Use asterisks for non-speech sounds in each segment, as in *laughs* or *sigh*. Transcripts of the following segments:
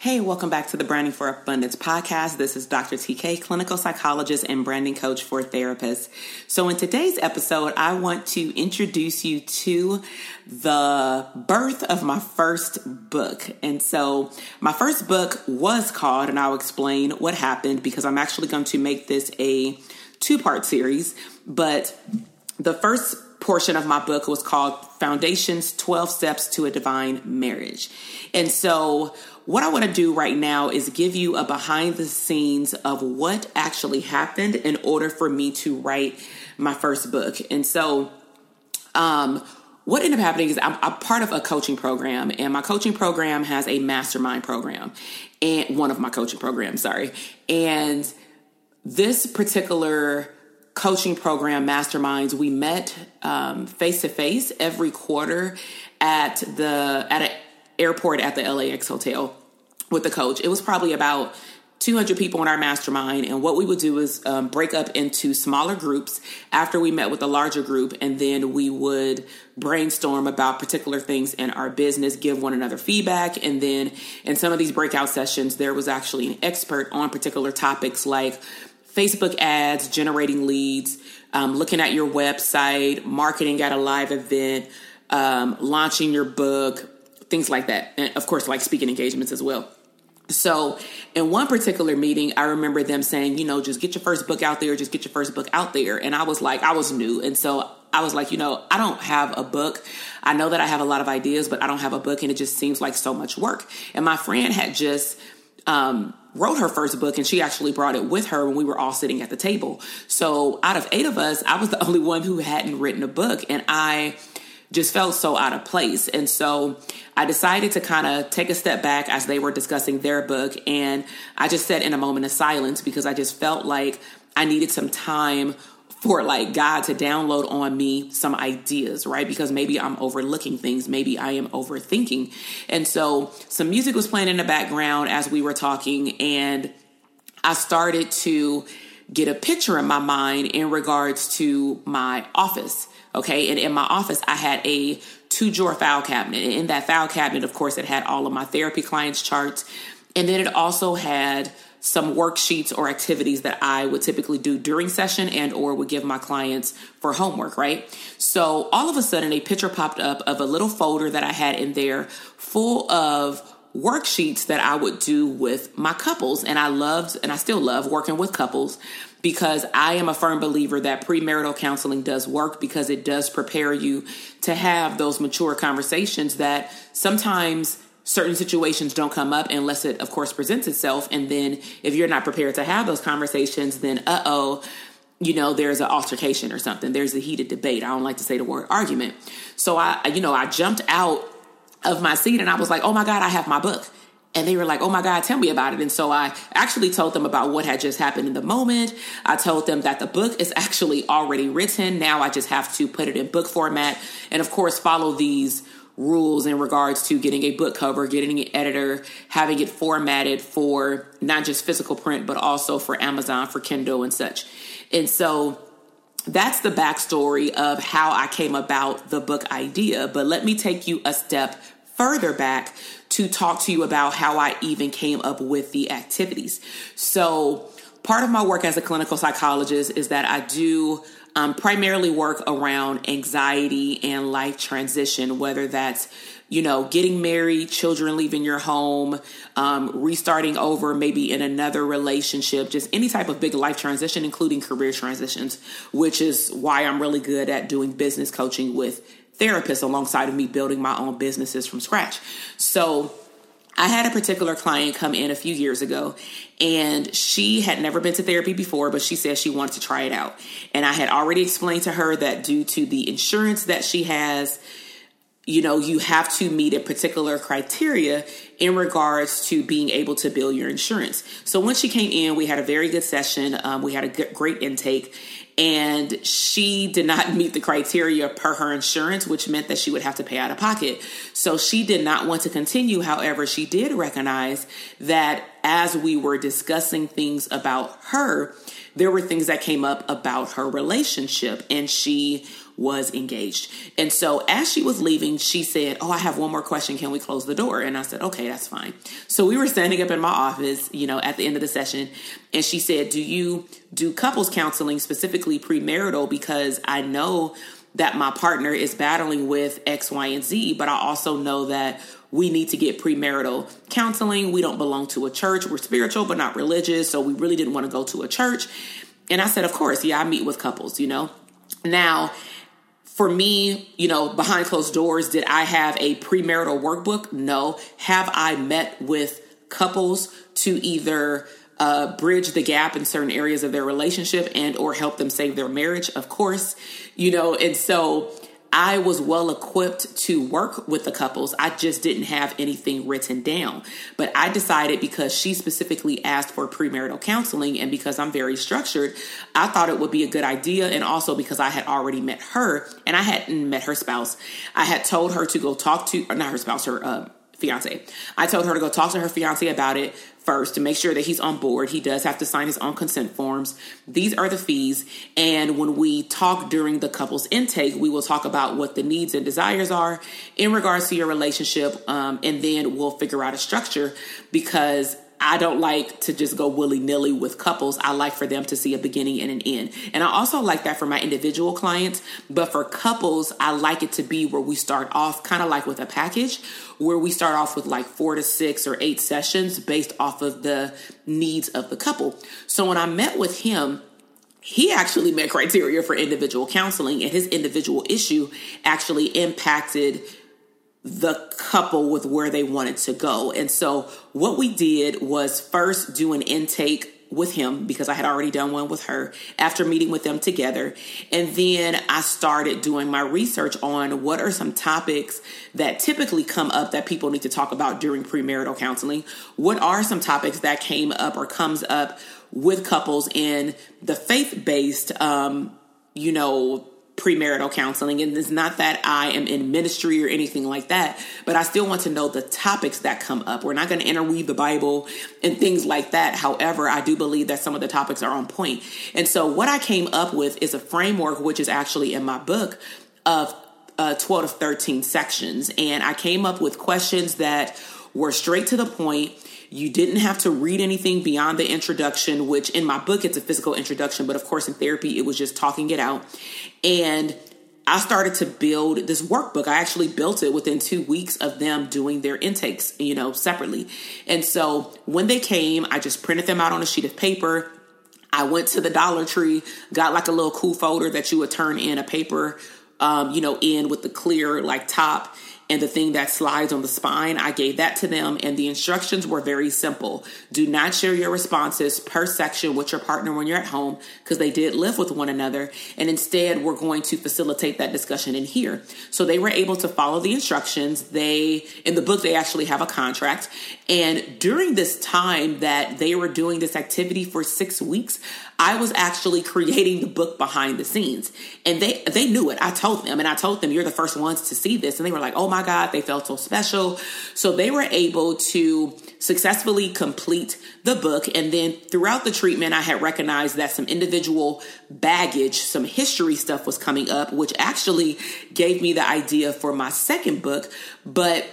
Hey, welcome back to the Branding for Abundance podcast. This is Dr. TK, clinical psychologist and branding coach for therapists. So, in today's episode, I want to introduce you to the birth of my first book. And so, my first book was called, and I'll explain what happened because I'm actually going to make this a two part series. But the first portion of my book was called Foundations 12 Steps to a Divine Marriage. And so, what I want to do right now is give you a behind the scenes of what actually happened in order for me to write my first book. And so, um, what ended up happening is I'm, I'm, part of a coaching program, and my coaching program has a mastermind program, and one of my coaching programs, sorry. And this particular coaching program, masterminds, we met face to face every quarter at the at an airport at the LAX hotel with the coach. It was probably about 200 people in our mastermind. And what we would do is um, break up into smaller groups after we met with a larger group. And then we would brainstorm about particular things in our business, give one another feedback. And then in some of these breakout sessions, there was actually an expert on particular topics like Facebook ads, generating leads, um, looking at your website, marketing at a live event, um, launching your book, things like that. And of course, like speaking engagements as well. So, in one particular meeting, I remember them saying, you know, just get your first book out there, just get your first book out there. And I was like, I was new. And so I was like, you know, I don't have a book. I know that I have a lot of ideas, but I don't have a book. And it just seems like so much work. And my friend had just, um, wrote her first book and she actually brought it with her when we were all sitting at the table. So out of eight of us, I was the *laughs* only one who hadn't written a book. And I, just felt so out of place. And so I decided to kind of take a step back as they were discussing their book. And I just sat in a moment of silence because I just felt like I needed some time for like God to download on me some ideas, right? Because maybe I'm overlooking things, maybe I am overthinking. And so some music was playing in the background as we were talking, and I started to get a picture in my mind in regards to my office. Okay. And in my office, I had a two drawer file cabinet. And in that file cabinet, of course, it had all of my therapy clients' charts. And then it also had some worksheets or activities that I would typically do during session and or would give my clients for homework, right? So all of a sudden a picture popped up of a little folder that I had in there full of worksheets that I would do with my couples and I loved and I still love working with couples because I am a firm believer that premarital counseling does work because it does prepare you to have those mature conversations that sometimes certain situations don't come up unless it of course presents itself. And then if you're not prepared to have those conversations then uh-oh you know there's an altercation or something. There's a heated debate. I don't like to say the word argument. So i you know i jumped out of my seat and i was like oh my god i have my book and they were like, oh my God, tell me about it. And so I actually told them about what had just happened in the moment. I told them that the book is actually already written. Now I just have to put it in book format. And of course, follow these rules in regards to getting a book cover, getting an editor, having it formatted for not just physical print, but also for Amazon, for Kindle, and such. And so that's the backstory of how I came about the book idea. But let me take you a step further back to talk to you about how I even came up with the activities. So, part of my work as a clinical psychologist is that I do um, primarily work around anxiety and life transition, whether that's you know, getting married, children leaving your home, um, restarting over, maybe in another relationship, just any type of big life transition, including career transitions, which is why I'm really good at doing business coaching with therapist alongside of me building my own businesses from scratch. So I had a particular client come in a few years ago and she had never been to therapy before, but she said she wanted to try it out. And I had already explained to her that due to the insurance that she has, you know, you have to meet a particular criteria in regards to being able to bill your insurance. So when she came in, we had a very good session. Um, we had a great intake, and she did not *laughs* meet the criteria per her insurance, which meant that she would have to pay out of pocket. So she did not want to continue. However, she did recognize that as we were discussing things about her, there were things that came up about her relationship, and she was engaged. And so as she was leaving, she said, Oh, I have one more question. Can we close the door? And I said, Okay, that's fine. So we were standing up in my office, you know, at the end of the session, and she said, Do you do couples counseling, specifically premarital? Because I know that my partner is battling with X, Y, and Z, but I also know that we need to get premarital counseling. We don't belong to a church. We're spiritual, but not religious. So we really didn't want to go to a church. And I said, Of course, yeah, I meet with couples, you know. Now, for me, you know, behind closed doors, did I have a premarital workbook? No. Have I met with couples to either uh, bridge the gap in certain areas of their relationship and or help them save their marriage? Of course, you know, and so I was well equipped to work with the couples. I just didn't have anything written down. But I decided because she specifically asked for premarital counseling and because I'm very structured, I thought it would be a good idea. And also because I had already met her and I hadn't met her spouse. I had told her to go talk to, not her spouse, her, uh, fiance. I told her to go talk to her fiance about it first to make sure that he's on board. He does have to sign his own consent forms. These are the fees. And when we talk during the couple's intake, we will talk about what the needs and desires are in regards to your relationship. Um, and then we'll figure out a structure because I don't like to just go willy nilly with couples. I like for them to see a beginning and an end. And I also like that for my individual clients. But for couples, I like it to be where we start off kind of like with a package, where we start off with like four to six or eight sessions based off of the needs of the couple. So when I met with him, he actually met criteria for individual counseling, and his individual issue actually impacted the couple with where they wanted to go. And so what we did was first do an intake with him because I had already done one with her after meeting with them together. And then I started doing my research on what are some topics that typically come up that people need to talk about during premarital counseling. What are some topics that came up or comes up with couples in the faith based, um, you know, premarital counseling. And it's not that I am in ministry or anything like that, but I still want to know the topics that come up. We're not going to interweave the Bible and things like that. However, I do believe that some of the topics are on point. And so what I came up with is a framework, which is actually in my book of uh, 12 to 13 sections. And I came up with questions that were straight to the point you didn't have to read anything beyond the introduction, which in my book, it's a physical introduction, but of course, in therapy, it was just talking it out. And I started to build this workbook. I actually built it within two weeks of them doing their intakes, you know, separately. And so when they came, I just printed them out on a sheet of paper. I went to the Dollar Tree, got like a little cool folder that you would turn in a paper, um, you know, in with the clear like top and the thing that slides on the spine, I gave that to them. And the instructions were very simple. Do not share your responses per section with your partner when you're at home because they did live with one another. And instead, we're going to facilitate that discussion in here. So they were able to follow the instructions. They, in the book, they actually have a contract. And during this time that they were doing this activity for six weeks, I was actually creating the book behind the scenes. And they they knew it. I told them and I told them you're the first ones to see this and they were like, "Oh my god, they felt so special." So they were able to successfully complete the book and then throughout the treatment I had recognized that some individual baggage, some history stuff was coming up, which actually gave me the idea for my second book, but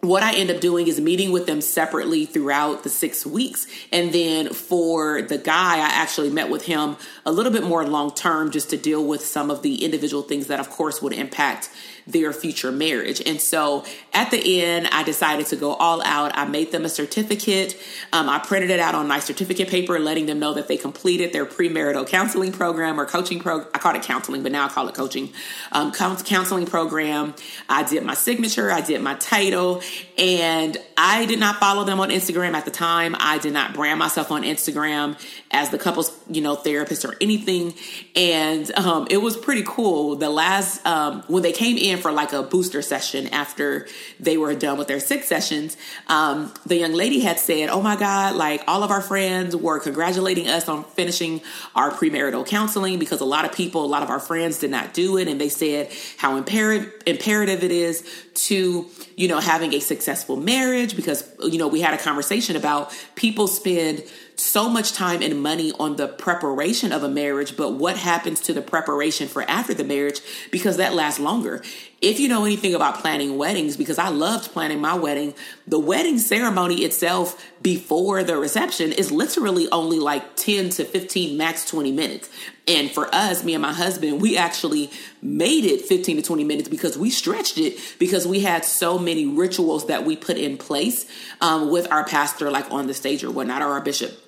what I end up doing is meeting with them separately throughout the six weeks. And then for the guy, I actually met with him a little bit more long term just to deal with some of the individual things that, of course, would impact their future marriage. And so at the end, I decided to go all out. I made them a certificate. Um, I printed it out on nice certificate paper, letting them know that they completed their premarital counseling program or coaching program. I called it counseling, but now I call it coaching. Um, counseling program. I did my signature. I did my title. And I did not follow them on Instagram at the time. I did not brand myself on Instagram as the couple's, you know, therapist or anything. And um, it was pretty cool. The last, um, when they came in for like a booster session after they were done with their six sessions. Um, the young lady had said, "Oh my God! Like all of our friends were congratulating us on finishing our premarital counseling because a lot of people, a lot of our friends did not do it, and they said how imperative imperative it is to you know having a successful marriage because you know we had a conversation about people spend." so much time and money on the preparation of a marriage, but what happens to the preparation for after the marriage because that lasts longer. If you know anything about planning weddings, because I loved planning my wedding, the wedding ceremony itself before the reception is literally only like 10 to 15, max 20 minutes. And for us, me and my husband, we actually made it 15 to 20 minutes because we stretched it because we had so many rituals that we put in place um, with our pastor, like on the stage or whatnot, or our bishop.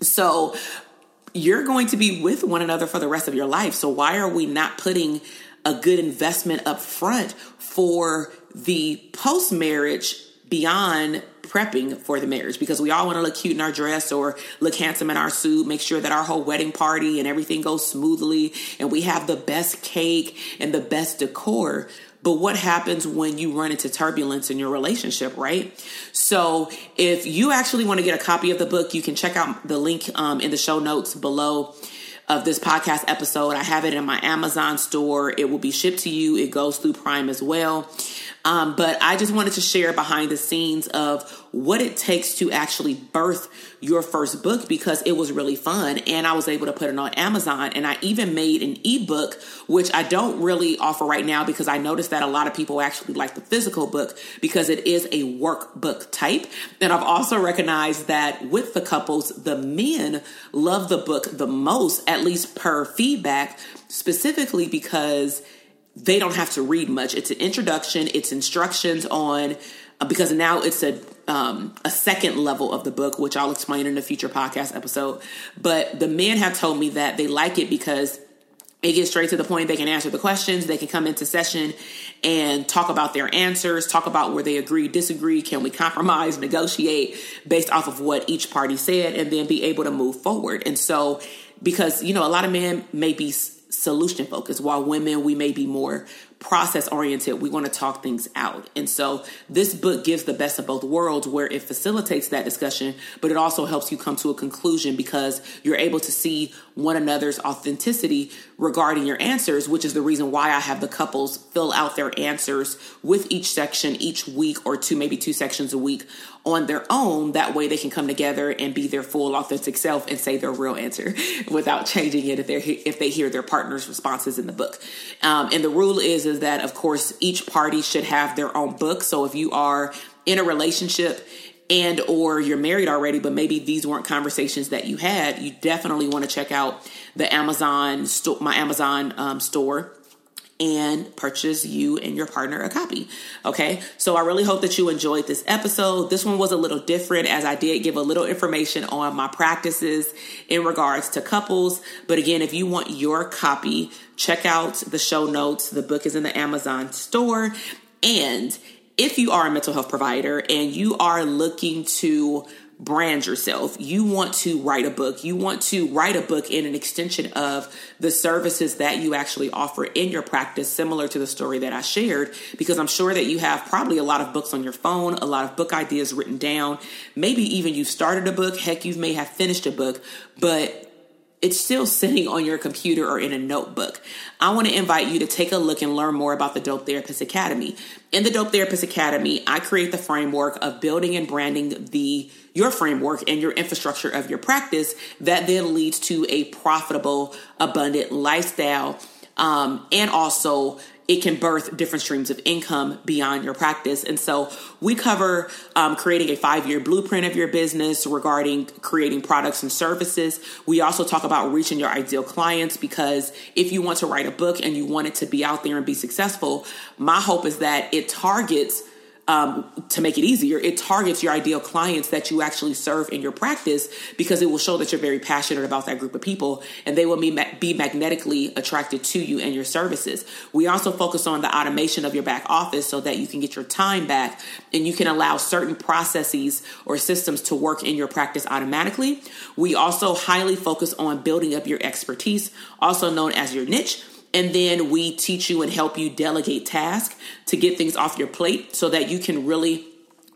So you're going to be with one another for the rest of your life. So why are we not putting a good investment up front for the post marriage beyond prepping for the marriage because we all want to look cute in our dress or look handsome in our suit, make sure that our whole wedding party and everything goes smoothly and we have the best cake and the best decor. But what happens when you run into turbulence in your relationship, right? So, if you actually want to get a copy of the book, you can check out the link um, in the show notes below of this podcast episode. I have it in my Amazon store. It will be shipped to you. It goes through Prime as well. Um, but I just wanted to share behind the scenes of what it takes to actually birth your first book because it was really fun and I was able to put it on Amazon and I even made an ebook which I don't really offer right now because I noticed that a lot of people actually like the physical book because it is a workbook type. And I've also recognized that with the couples the men love the book the most at least per feedback specifically because they don't have to read much. It's an introduction, it's instructions on uh, because now it's a um, a second level of the book, which I'll explain in a future podcast episode. But the men have told me that they like it because it gets straight to the point. They can answer the questions. They can come into session and talk about their answers, talk about where they agree, disagree. Can we compromise, negotiate based off of what each party said, and then be able to move forward. And so, because, you know, a lot of men may be solution focused, while women, we may be more process oriented. We want to talk things out. And so this book gives the best of both worlds where it facilitates that discussion, but it also helps you come to a conclusion because you're able to see one another's authenticity regarding your answers, which is the reason why I have the couples fill out their answers with each section each week or two, maybe two sections a week on their own. That way they can come together and be their full authentic self and say their real answer *laughs* without changing it if they if they hear their partner's responses in the book. Um, and the rule is is that of course each party should have their own book. So if you are in a relationship and or you're married already but maybe these weren't conversations that you had you definitely want to check out the amazon store my amazon um, store and purchase you and your partner a copy. Okay. So I really hope that you enjoyed this episode. This one was a little different as I did give a little information on my practices in regards to couples. But again, if you want your copy, check out the show notes. The book is in the Amazon store. And if you are a mental health provider and you are looking to brand yourself. You want to write a book. You want to write a book in an extension of the services that you actually offer in your practice, similar to the story that I shared, because I'm sure that you have probably a lot of books on your phone, a lot of book ideas written down. Maybe even you started a book. Heck, you may have finished a book, but it's still sitting on your computer or in a notebook. I want to invite you to take a look and learn more about the Dope Therapist Academy. In the Dope Therapist Academy, I create the framework of building and branding the your framework and your infrastructure of your practice that then leads to a profitable, abundant lifestyle um, and also it can birth different streams of income beyond your practice. And so we cover um, creating a five year blueprint of your business regarding creating products and services. We also talk about reaching your ideal clients because if you want to write a book and you want it to be out there and be successful, my hope is that it targets um, to make it easier, it targets your ideal clients that you actually serve in your practice because it will show that you're very passionate about that group of people and they will be, be magnetically attracted to you and your services. We also focus on the automation of your back office so that you can get your time back and you can allow certain processes or systems to work in your practice automatically. We also highly focus on building up your expertise, also known as your niche And then we teach you and help you delegate tasks to get things off your plate so that you can really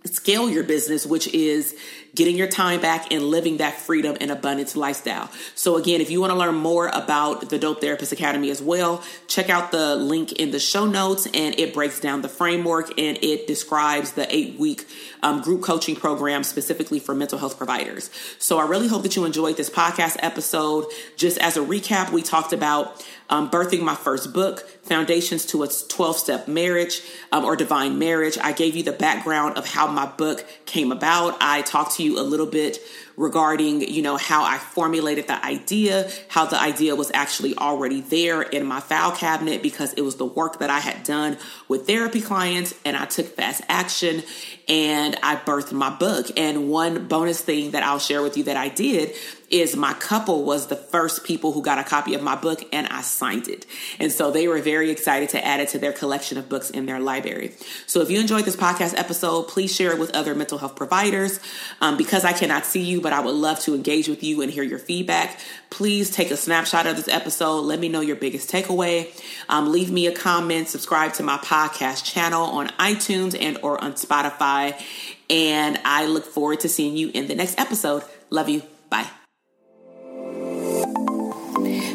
scale your business, which is getting your time back and living that freedom and abundance lifestyle. So again, if you want to learn more about the Dope Therapist Academy as well, check out the link in the show notes and it breaks down the framework and it describes the eight week um, group coaching program specifically for mental health providers. So I really hope that you enjoyed this podcast episode. Just as a recap, we talked about um, birthing my first book, Foundations to a 12 Step Marriage um, or Divine Marriage. I gave you the background of how my book came about. I talked to you a little bit regarding, you know, how I formulated the idea, how the idea was actually already there in my file cabinet because it was the work that I had done with therapy clients and I took fast action and I birthed my book. And one bonus thing that I'll share with you that I did is my couple was the first people who got a copy of my book and I signed it. And so they were very excited to add it to their collection of books in their library. So if you enjoyed this podcast episode, please share it with other mental health providers. Um, because I cannot see you, but I would love to engage with you and hear your feedback. Please take a snapshot of this episode. Let me know your biggest takeaway. Um, leave me a comment. Subscribe to my podcast channel on iTunes and or on Spotify. And I look forward to seeing you in the next episode. Love you. Bye.